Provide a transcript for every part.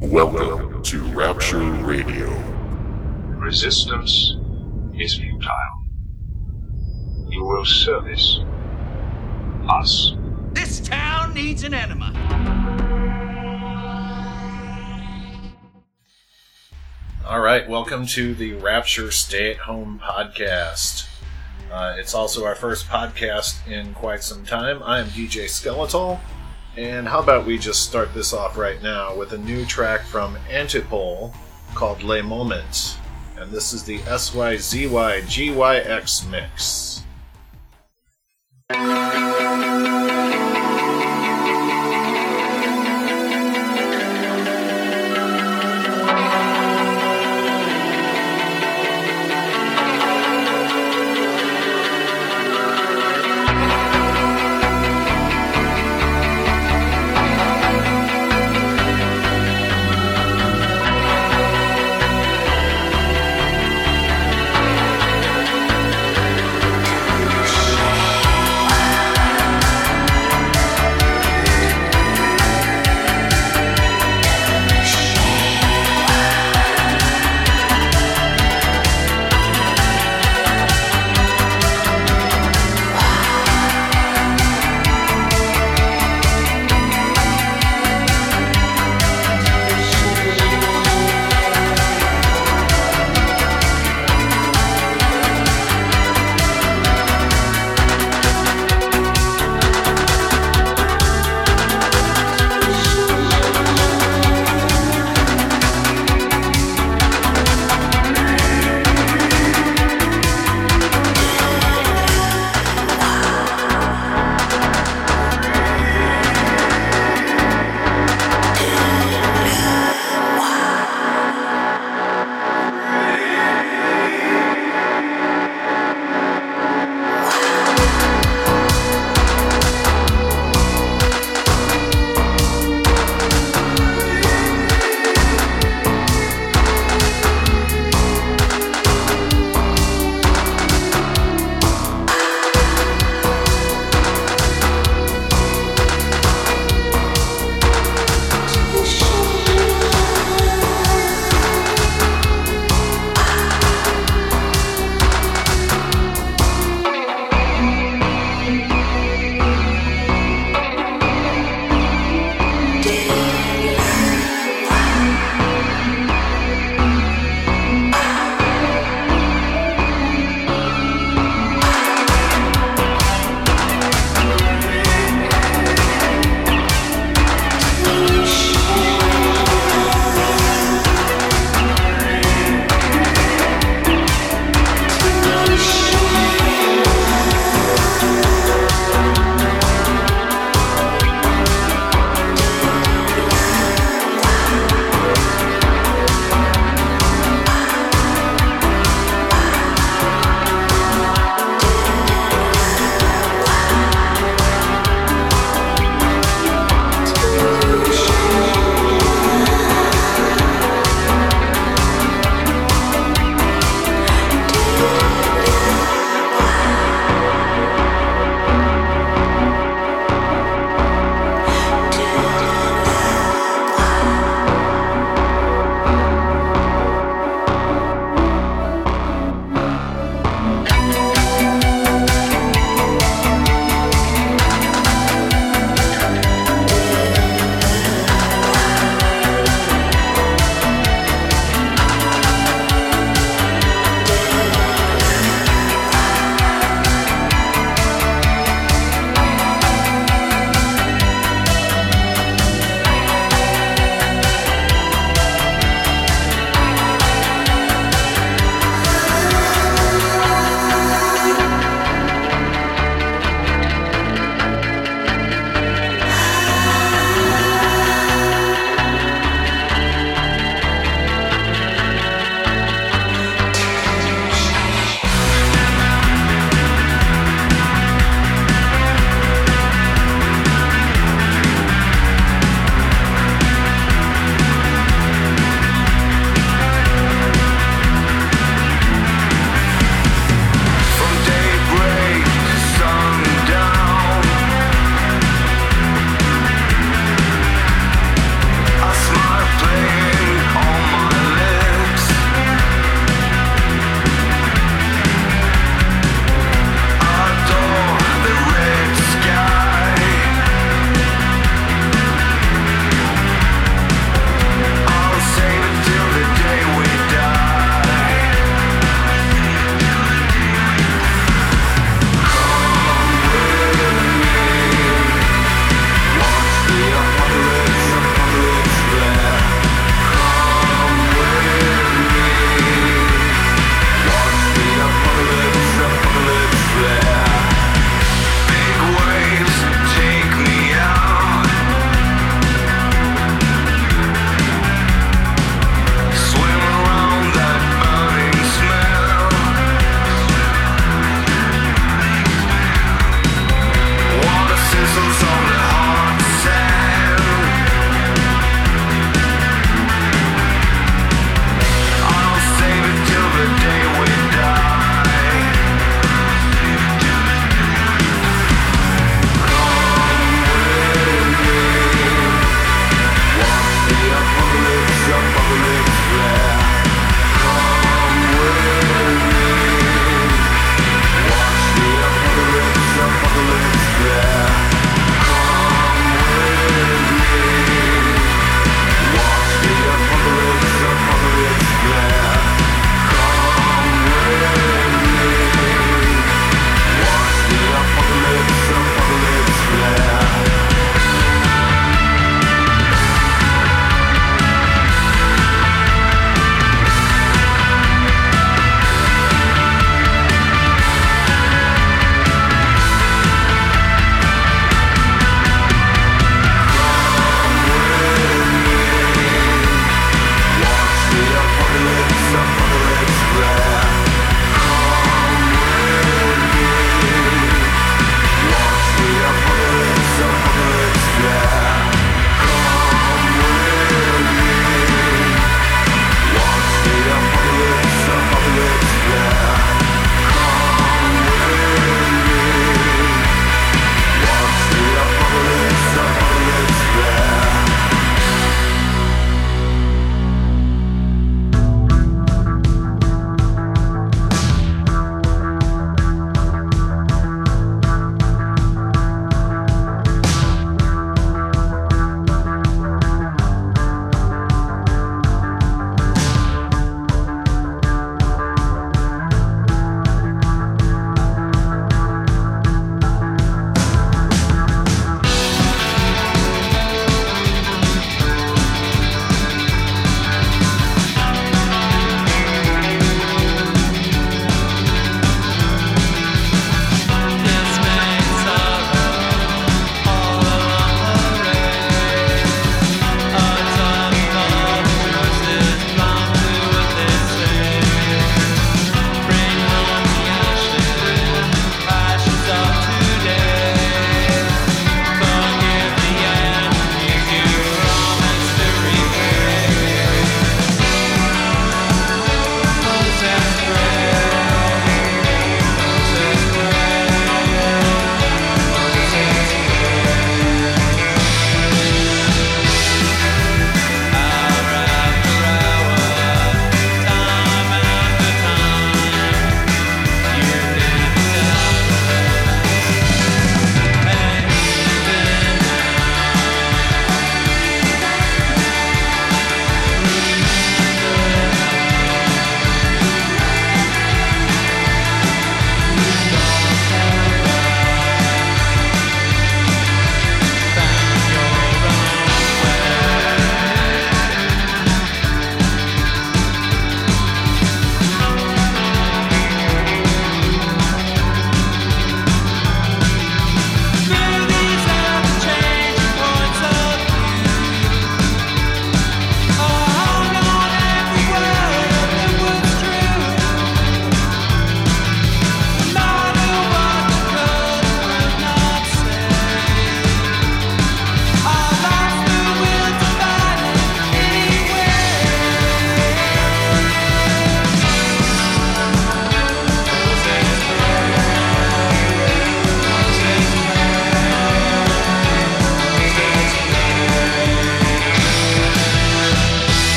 Welcome to Rapture Radio. Resistance is futile. You will service us. This town needs an enema. All right, welcome to the Rapture Stay at Home podcast. Uh, it's also our first podcast in quite some time. I am DJ Skeletal, and how about we just start this off right now with a new track from Antipole called Les Moments, and this is the SYZYGYX mix.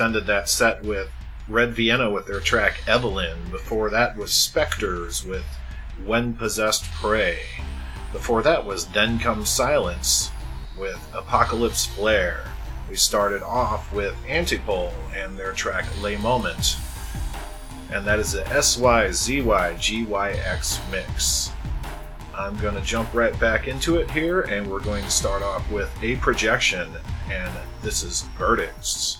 extended that set with Red Vienna with their track Evelyn. Before that was Spectres with When Possessed Prey. Before that was Then Comes Silence with Apocalypse Flare. We started off with Antipole and their track Les Moments. And that is the SYZYGYX mix. I'm going to jump right back into it here, and we're going to start off with a projection, and this is Verdicts.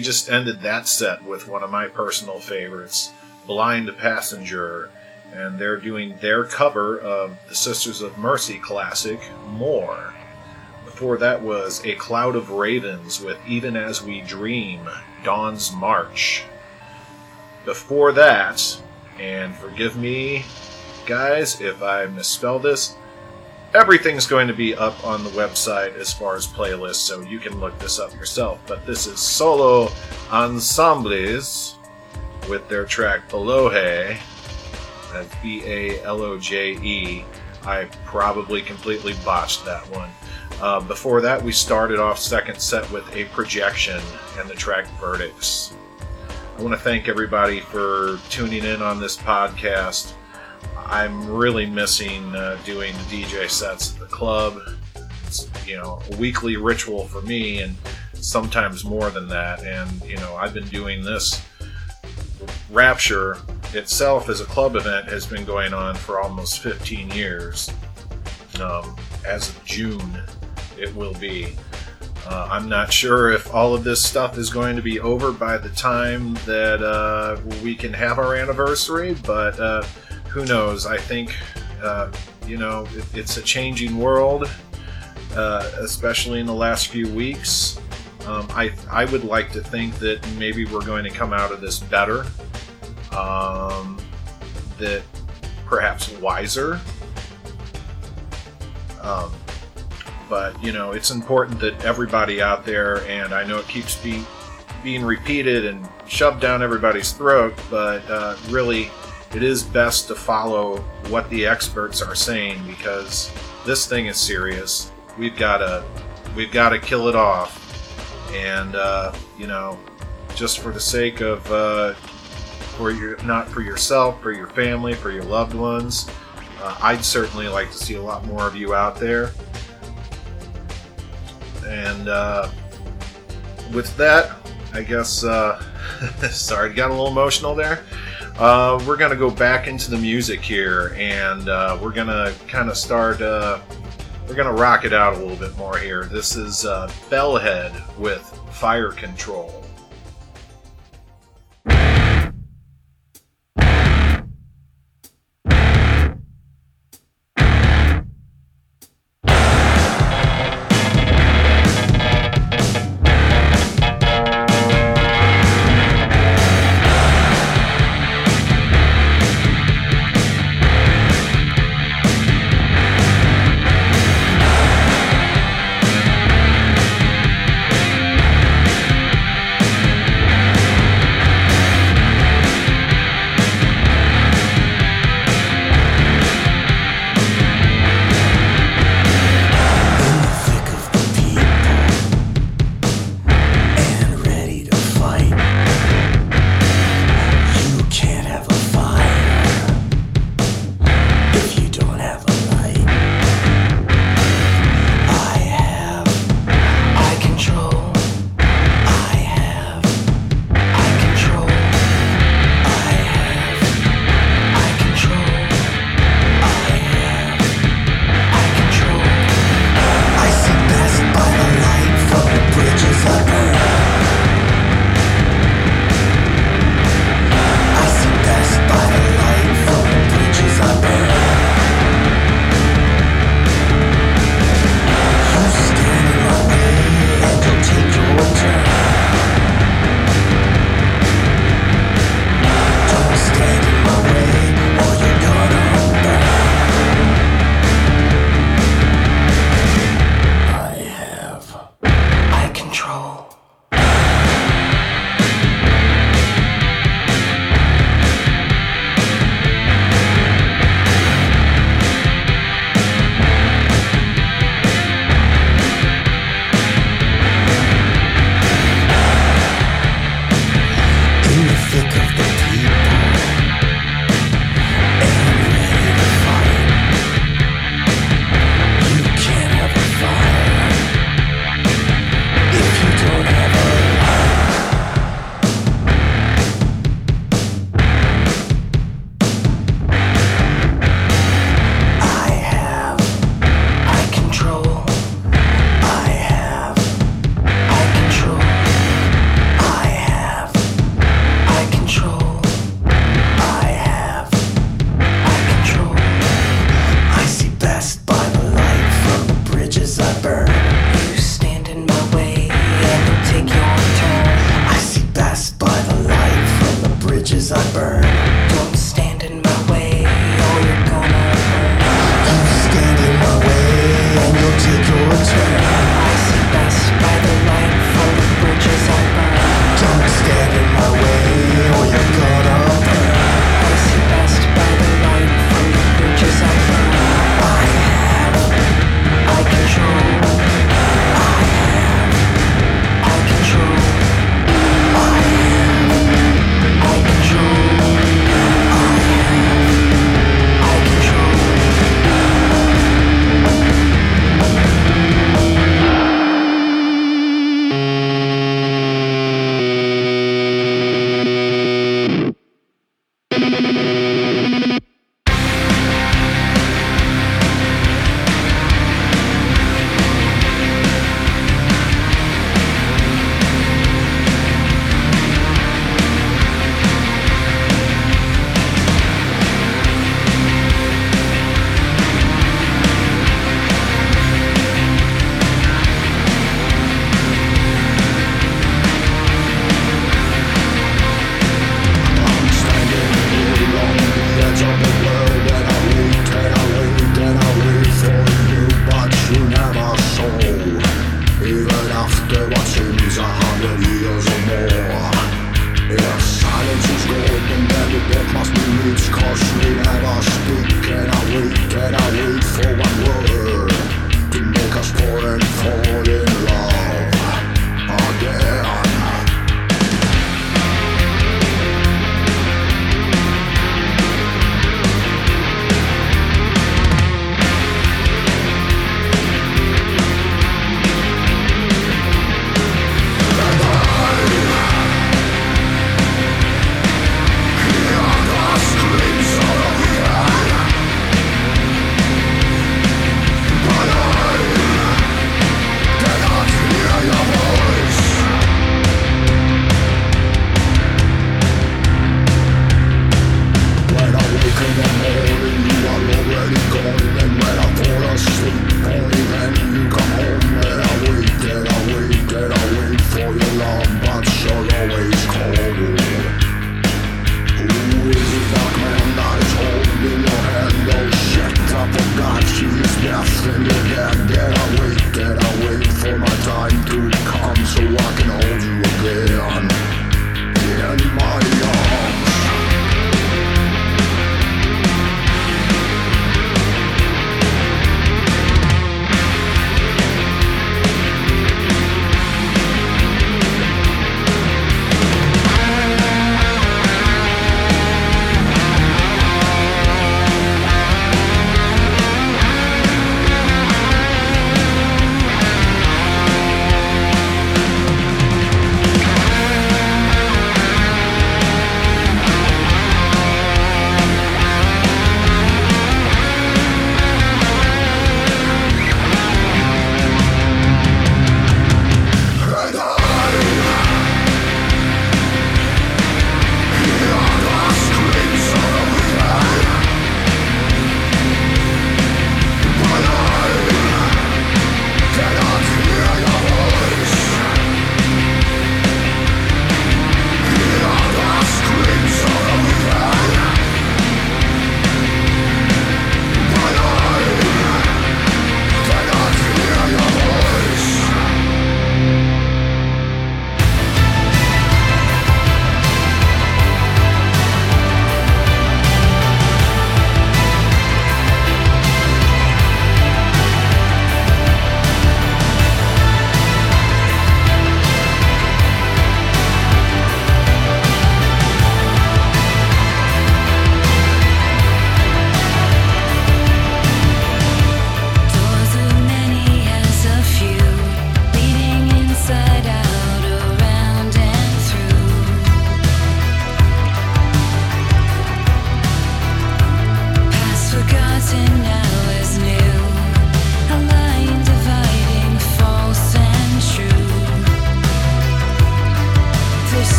We just ended that set with one of my personal favorites, Blind Passenger, and they're doing their cover of the Sisters of Mercy classic, More. Before that was A Cloud of Ravens with Even As We Dream, Dawn's March. Before that, and forgive me, guys, if I misspell this, everything's going to be up on the website as far as playlists, so you can look this up yourself. But this is Solo Ensembles with their track Belohe. That's B A L O J E. I probably completely botched that one. Uh, before that, we started off second set with a projection and the track Verdicts. I want to thank everybody for tuning in on this podcast. I'm really missing uh, doing the DJ sets at the club. It's you know a weekly ritual for me, and sometimes more than that. And you know I've been doing this. Rapture itself as a club event has been going on for almost 15 years. Um, as of June, it will be. Uh, I'm not sure if all of this stuff is going to be over by the time that uh, we can have our anniversary, but uh, who knows? I think, uh, you know, it, it's a changing world, uh, especially in the last few weeks. Um, I, I would like to think that maybe we're going to come out of this better, um, that perhaps wiser. Um, but you know it's important that everybody out there and i know it keeps being being repeated and shoved down everybody's throat but uh, really it is best to follow what the experts are saying because this thing is serious. We've got to we've got to kill it off. And uh, you know just for the sake of uh, for your not for yourself for your family for your loved ones uh, i'd certainly like to see a lot more of you out there. And uh, with that, I guess, uh, sorry, got a little emotional there. Uh, we're going to go back into the music here, and uh, we're going to kind of start, uh, we're going to rock it out a little bit more here. This is uh, Bellhead with Fire Control.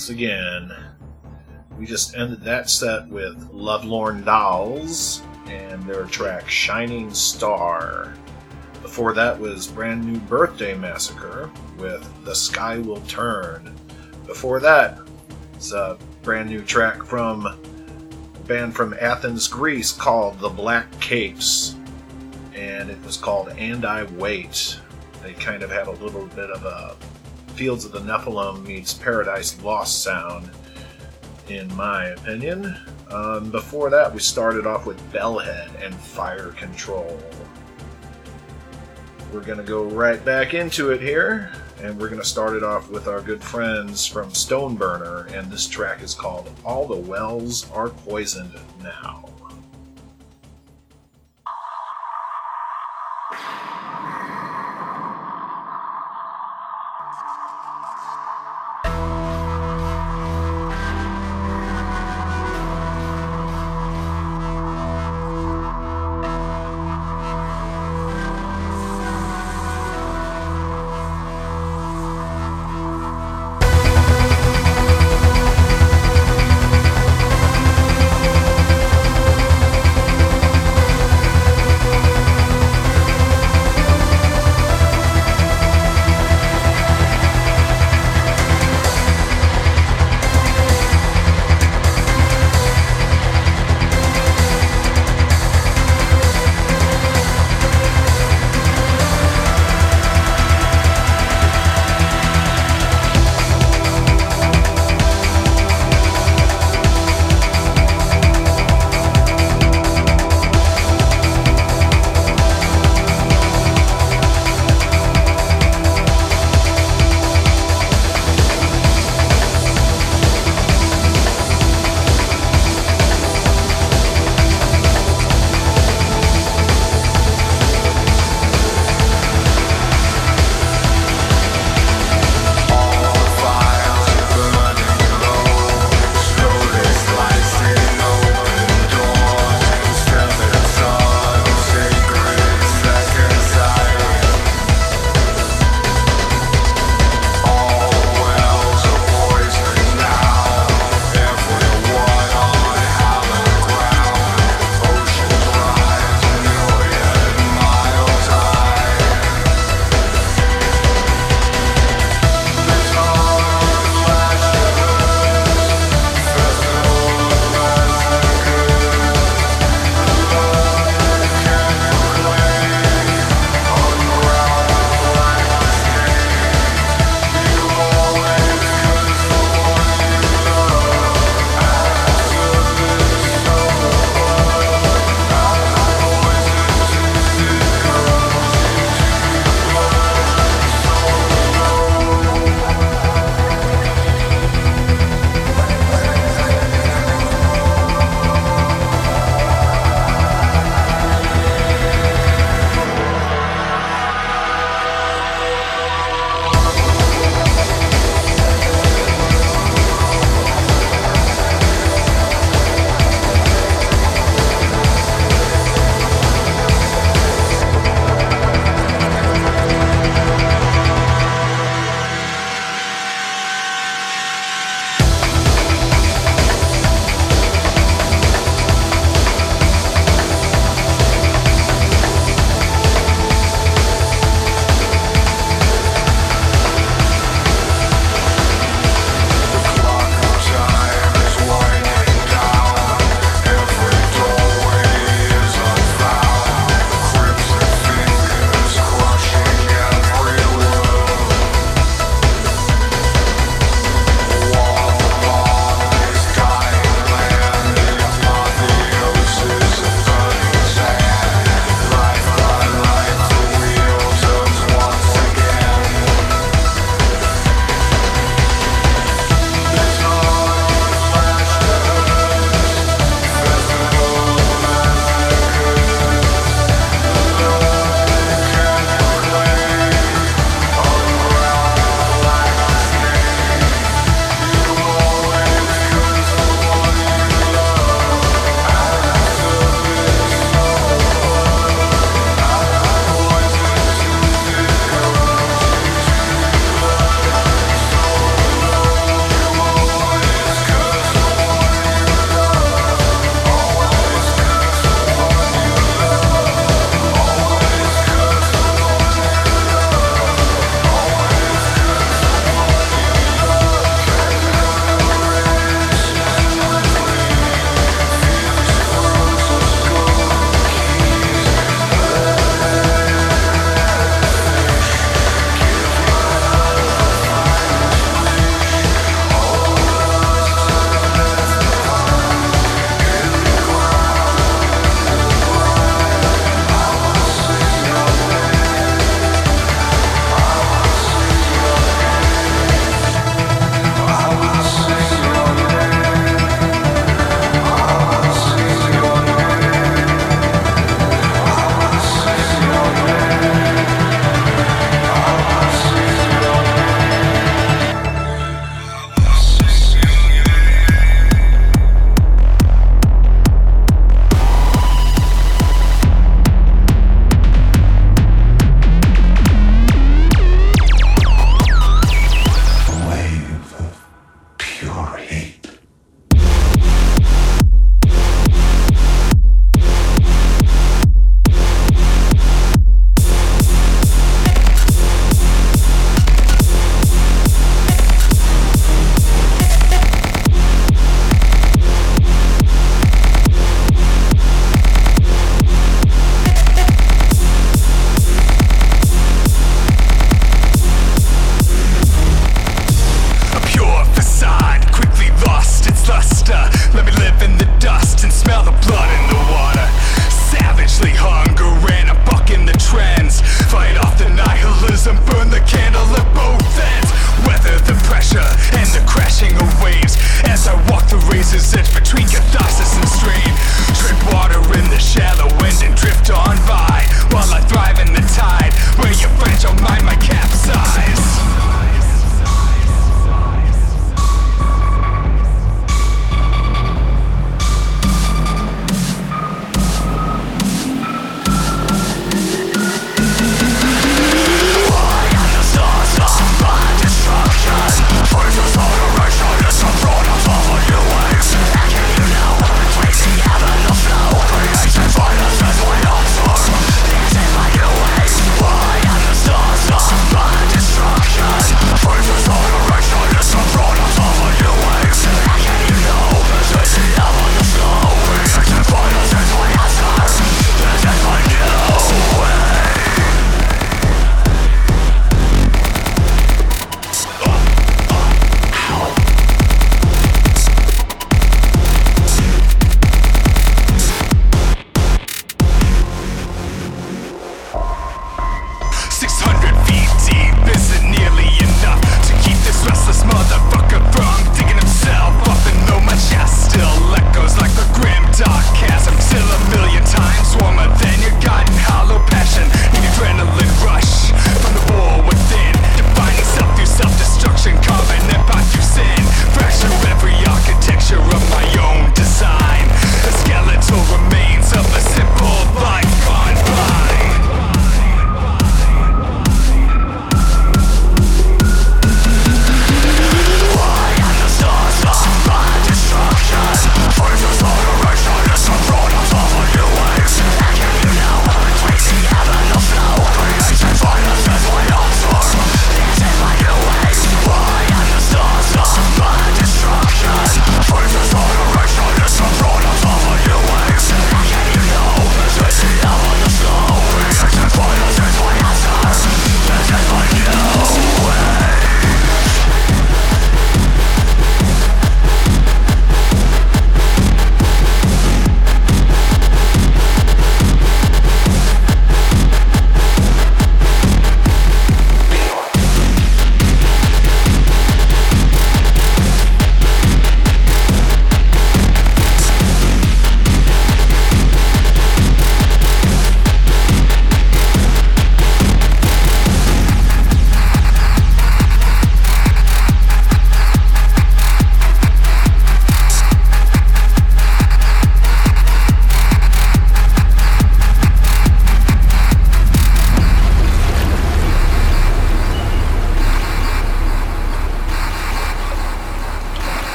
Once again. We just ended that set with Lovelorn Dolls and their track Shining Star. Before that was Brand New Birthday Massacre with The Sky Will Turn. Before that, it's a brand new track from a band from Athens, Greece called The Black Capes. And it was called And I Wait. They kind of had a little bit of a Fields of the Nephilim meets Paradise Lost sound, in my opinion. Um, before that, we started off with Bellhead and Fire Control. We're going to go right back into it here, and we're going to start it off with our good friends from Stoneburner, and this track is called All the Wells Are Poisoned Now.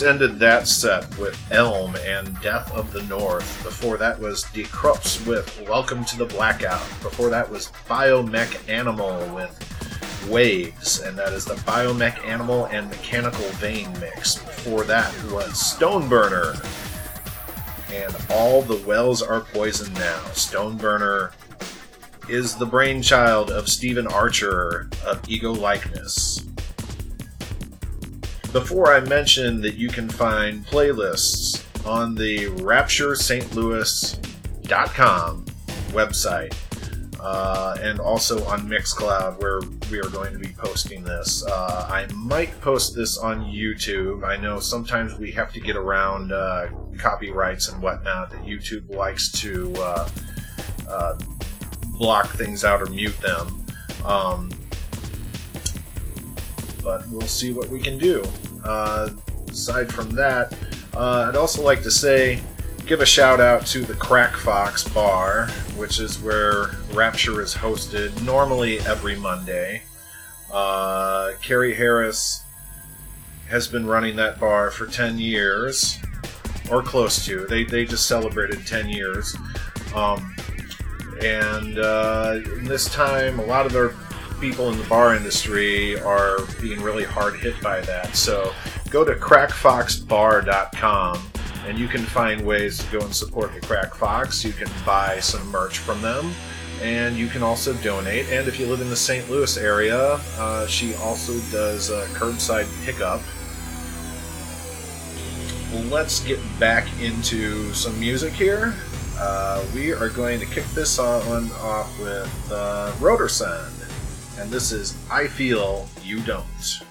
Just ended that set with Elm and Death of the North. Before that was Decrups with Welcome to the Blackout. Before that was Biomechanimal with Waves, and that is the Biomechanimal and Mechanical Vein mix. Before that was Stoneburner and All the Wells Are Poisoned Now. Stoneburner is the brainchild of Stephen Archer of Ego Likeness. Before I mention that you can find playlists on the RaptureSt.Louis.com website uh, and also on Mixcloud where we are going to be posting this. Uh, I might post this on YouTube. I know sometimes we have to get around uh, copyrights and whatnot that YouTube likes to uh, uh, block things out or mute them. Um, but we'll see what we can do. Uh, aside from that, uh, I'd also like to say, give a shout out to the Crack Fox Bar, which is where Rapture is hosted normally every Monday. Uh, Carrie Harris has been running that bar for 10 years, or close to. They, they just celebrated 10 years. Um, and uh, this time, a lot of their people in the bar industry are being really hard hit by that. So go to crackfoxbar.com and you can find ways to go and support the Crack Fox. You can buy some merch from them. And you can also donate. And if you live in the St. Louis area, uh, she also does uh, curbside pickup. Let's get back into some music here. Uh, we are going to kick this on off with uh, Rotersand and this is I Feel You Don't.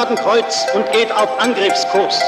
Fadenkreuz und geht auf Angriffskurs.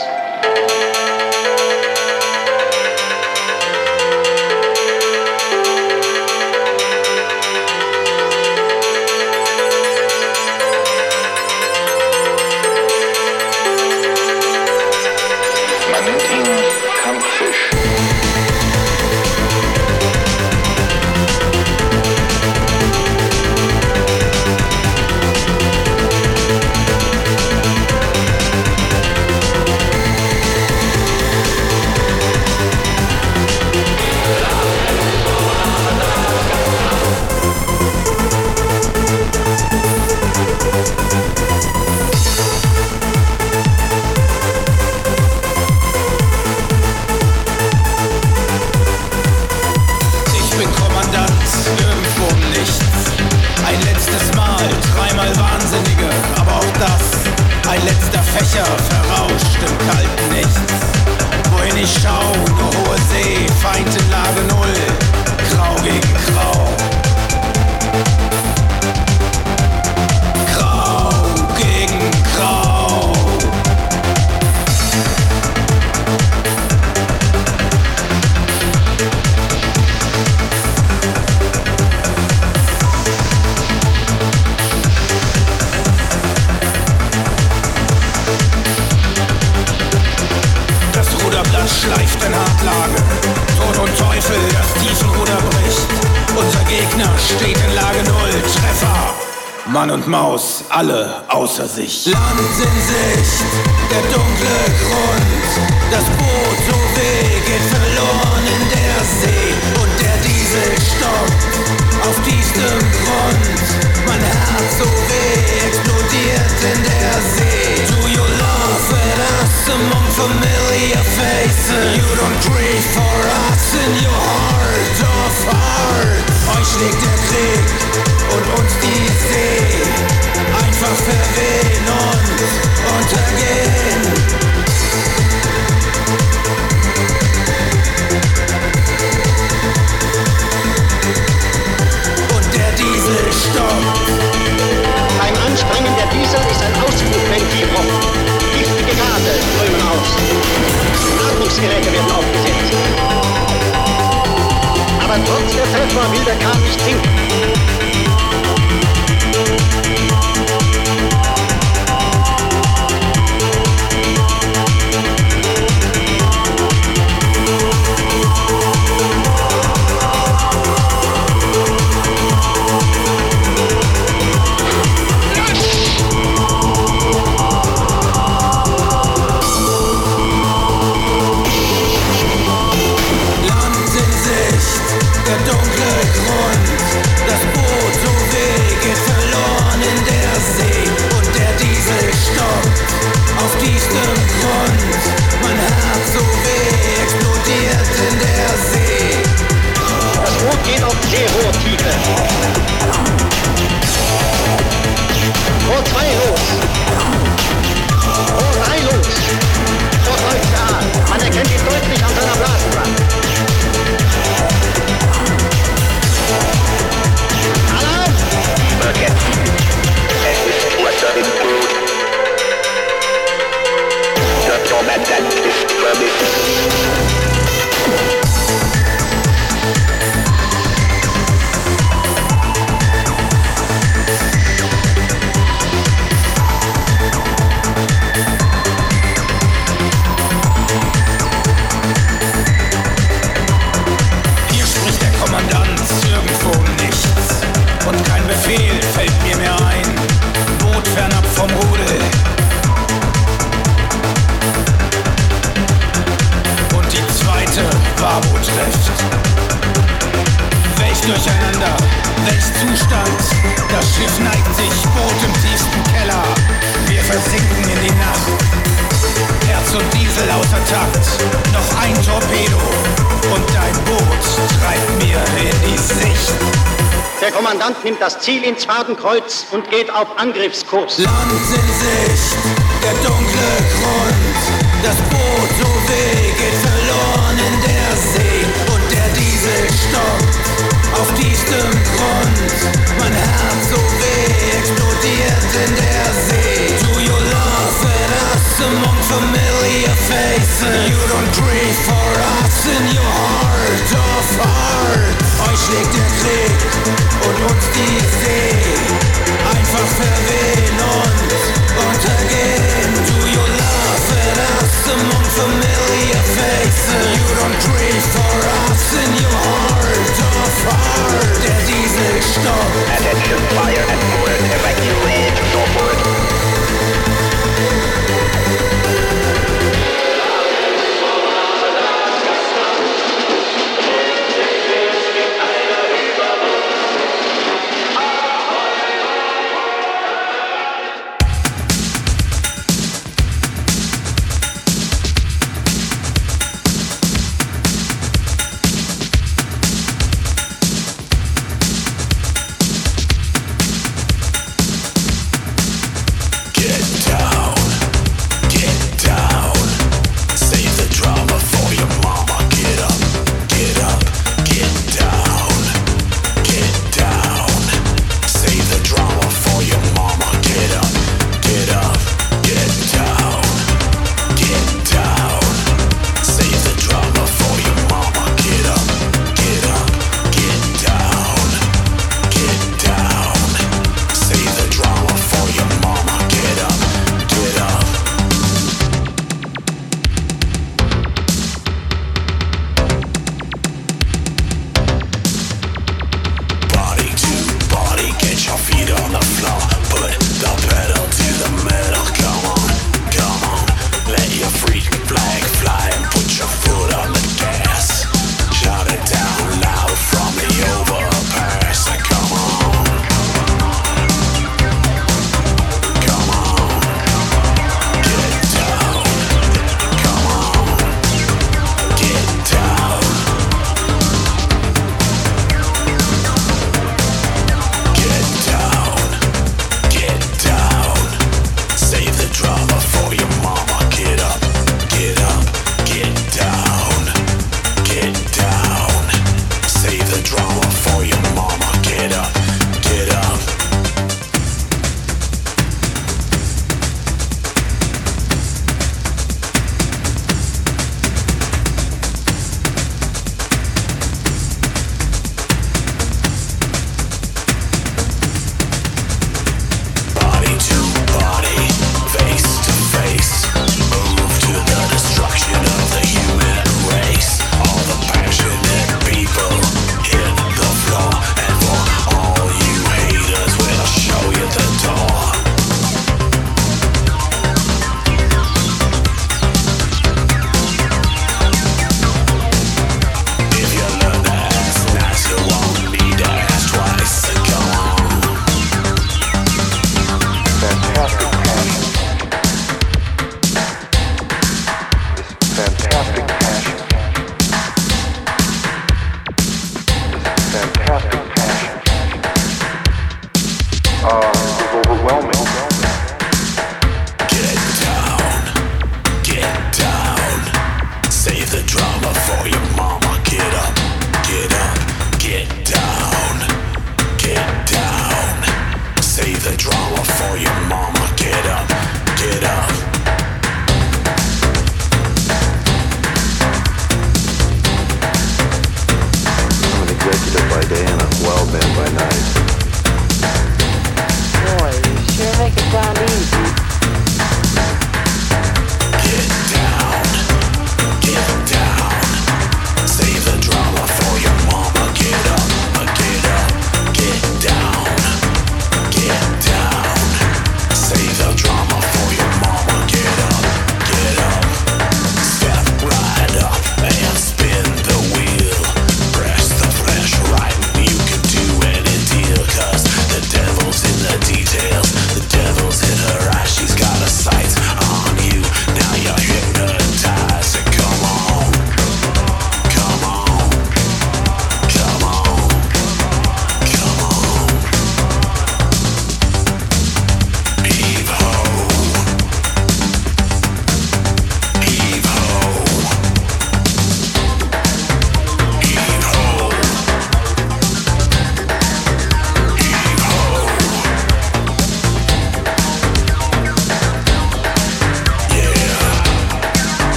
Roten Kreuz und geht auf Angriffskurs. Land in Sicht, der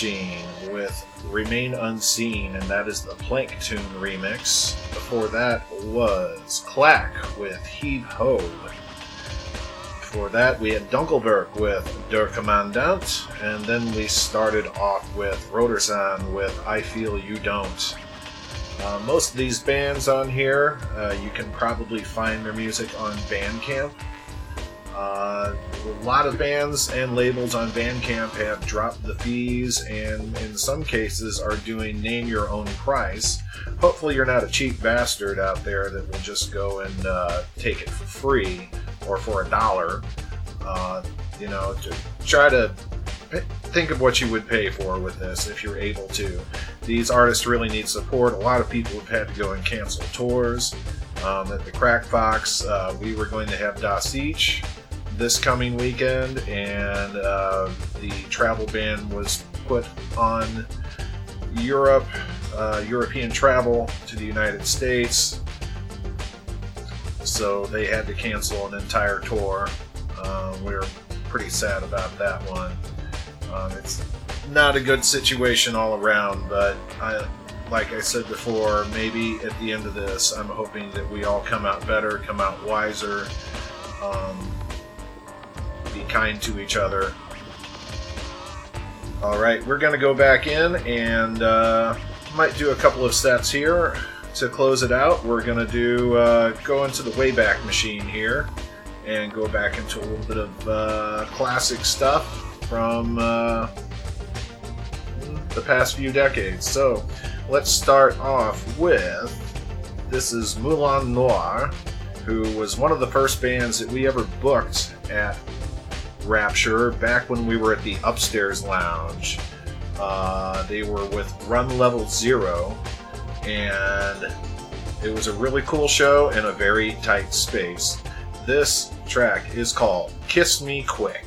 Machine with Remain Unseen, and that is the Plank Tune remix. Before that was Clack with Heave Ho. Before that, we had Dunkelberg with Der Commandant, and then we started off with Rotersand with I Feel You Don't. Uh, most of these bands on here, uh, you can probably find their music on Bandcamp. Uh, a lot of bands and labels on Bandcamp have dropped fees and in some cases are doing name your own price. Hopefully, you're not a cheap bastard out there that will just go and uh, take it for free or for a dollar. Uh, you know, to try to think of what you would pay for with this if you're able to. These artists really need support. A lot of people have had to go and cancel tours. Um, at the Crack Fox, uh, we were going to have Das Ich this coming weekend, and uh, the travel ban was put on Europe, uh, European travel to the United States. So they had to cancel an entire tour. Uh, we are pretty sad about that one. Um, it's not a good situation all around, but I, like I said before, maybe at the end of this, I'm hoping that we all come out better, come out wiser, um, be kind to each other. All right, we're going to go back in and uh, might do a couple of sets here to close it out. We're going to do uh, go into the Wayback Machine here and go back into a little bit of uh, classic stuff from uh, the past few decades. So let's start off with this is Moulin Noir, who was one of the first bands that we ever booked at Rapture back when we were at the Upstairs Lounge. Uh, they were with Run Level Zero, and it was a really cool show in a very tight space. This track is called Kiss Me Quick.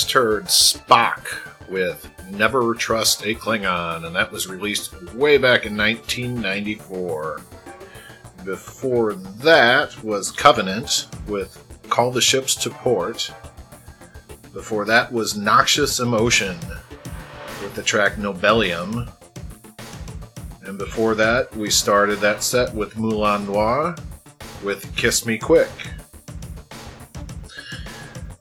Just heard Spock with Never Trust a Klingon, and that was released way back in 1994. Before that was Covenant with Call the Ships to Port. Before that was Noxious Emotion with the track Nobelium. And before that, we started that set with Moulin Noir with Kiss Me Quick.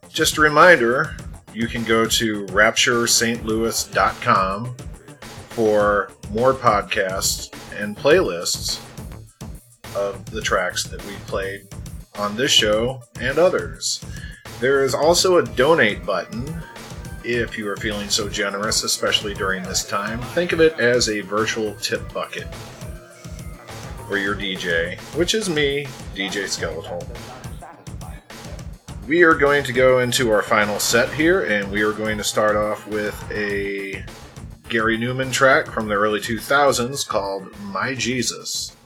Just a reminder, you can go to rapturestlouis.com for more podcasts and playlists of the tracks that we played on this show and others. There is also a donate button if you are feeling so generous, especially during this time. Think of it as a virtual tip bucket for your DJ, which is me, DJ Skeletal. We are going to go into our final set here, and we are going to start off with a Gary Numan track from the early 2000s called My Jesus.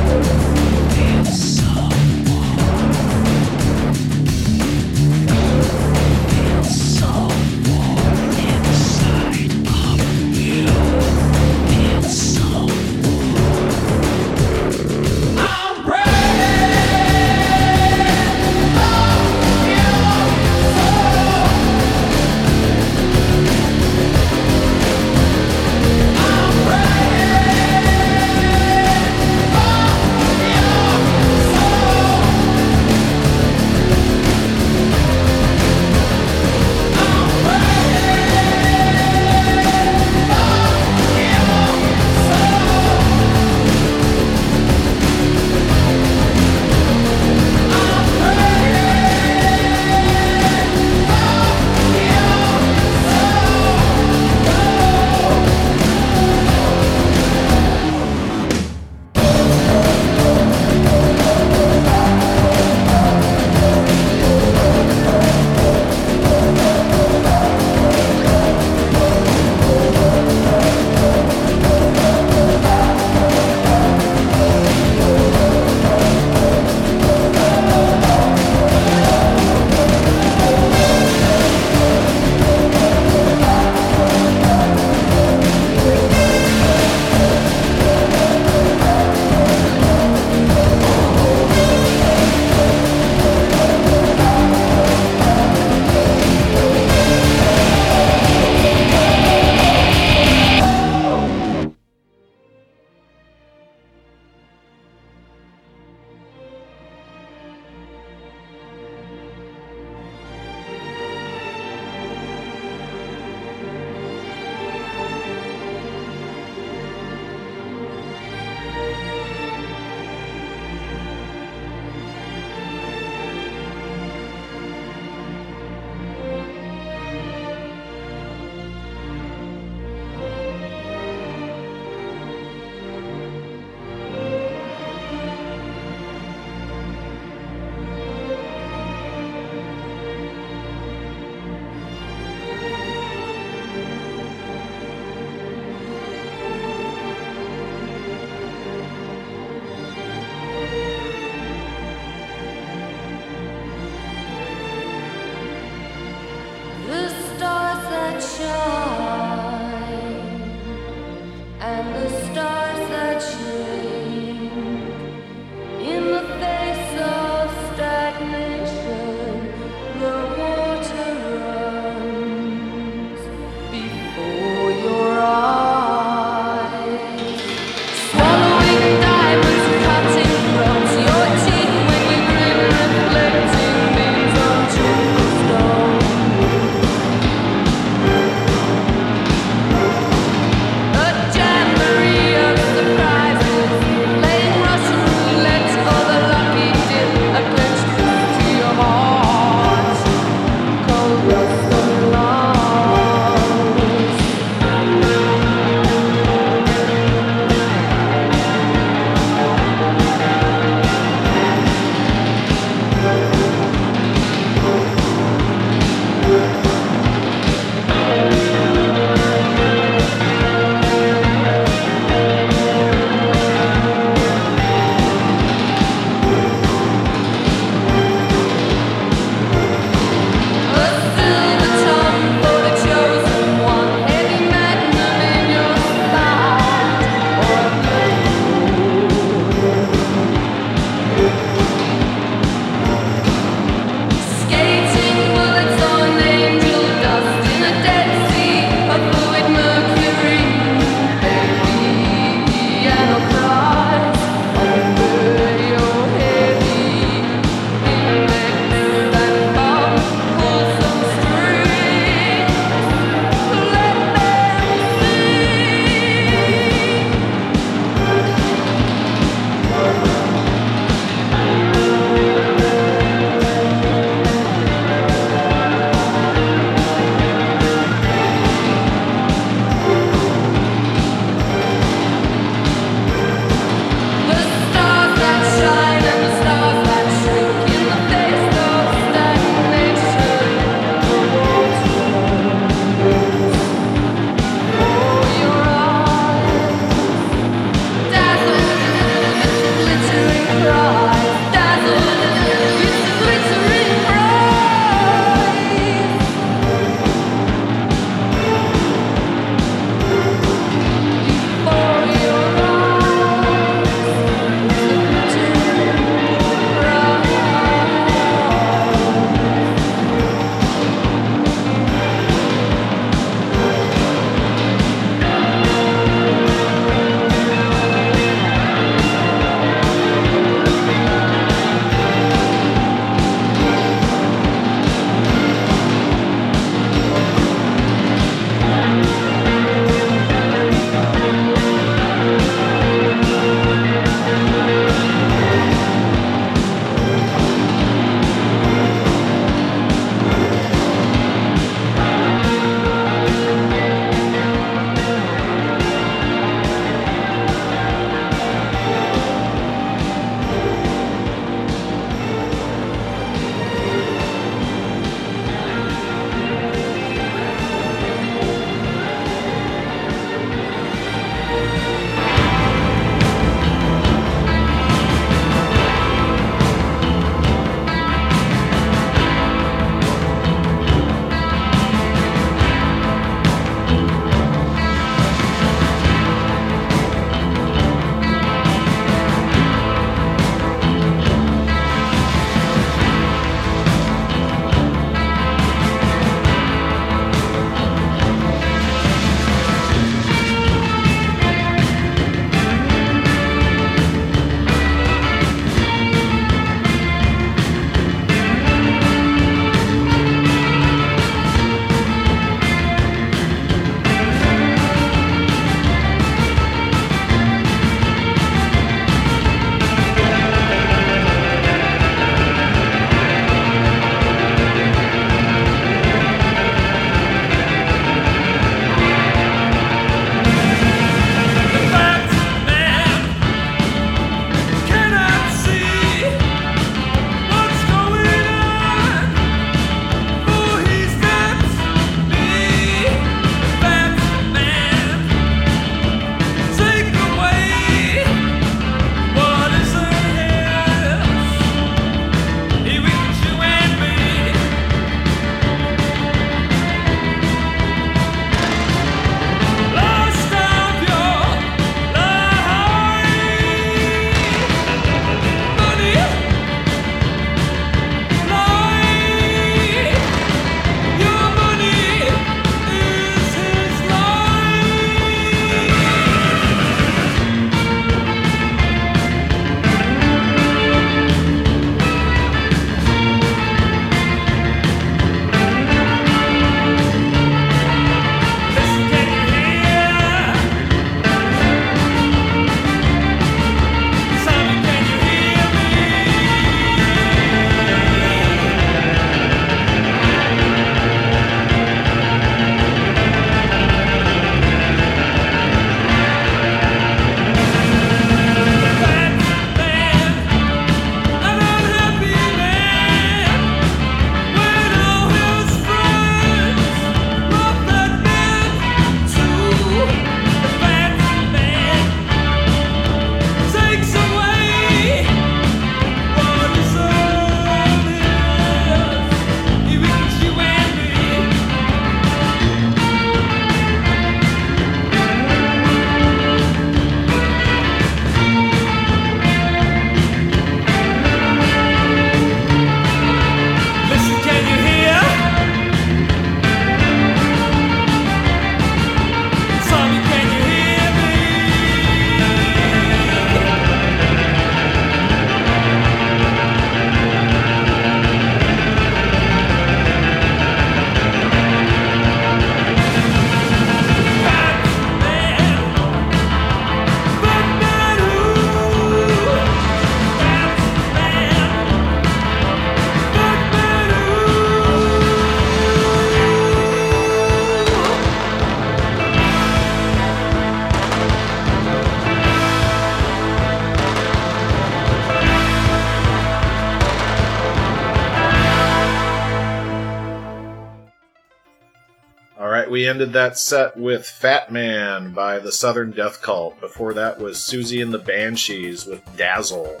we ended that set with Fat Man by the Southern Death Cult. Before that was Siouxsie and the Banshees with Dazzle.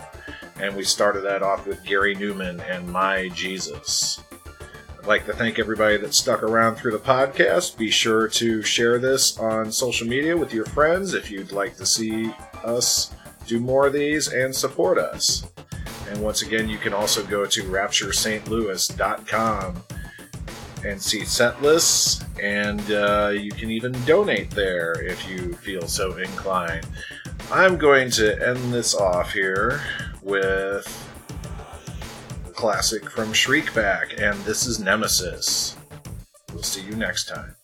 And we started that off with Gary Numan and My Jesus. I'd like to thank everybody that stuck around through the podcast. Be sure to share this on social media with your friends if you'd like to see us do more of these and support us. And once again, you can also go to rapturestlouis.com and see set lists, and uh, you can even donate there if you feel so inclined. I'm going to end this off here with a classic from Shriekback, and this is Nemesis. We'll see you next time.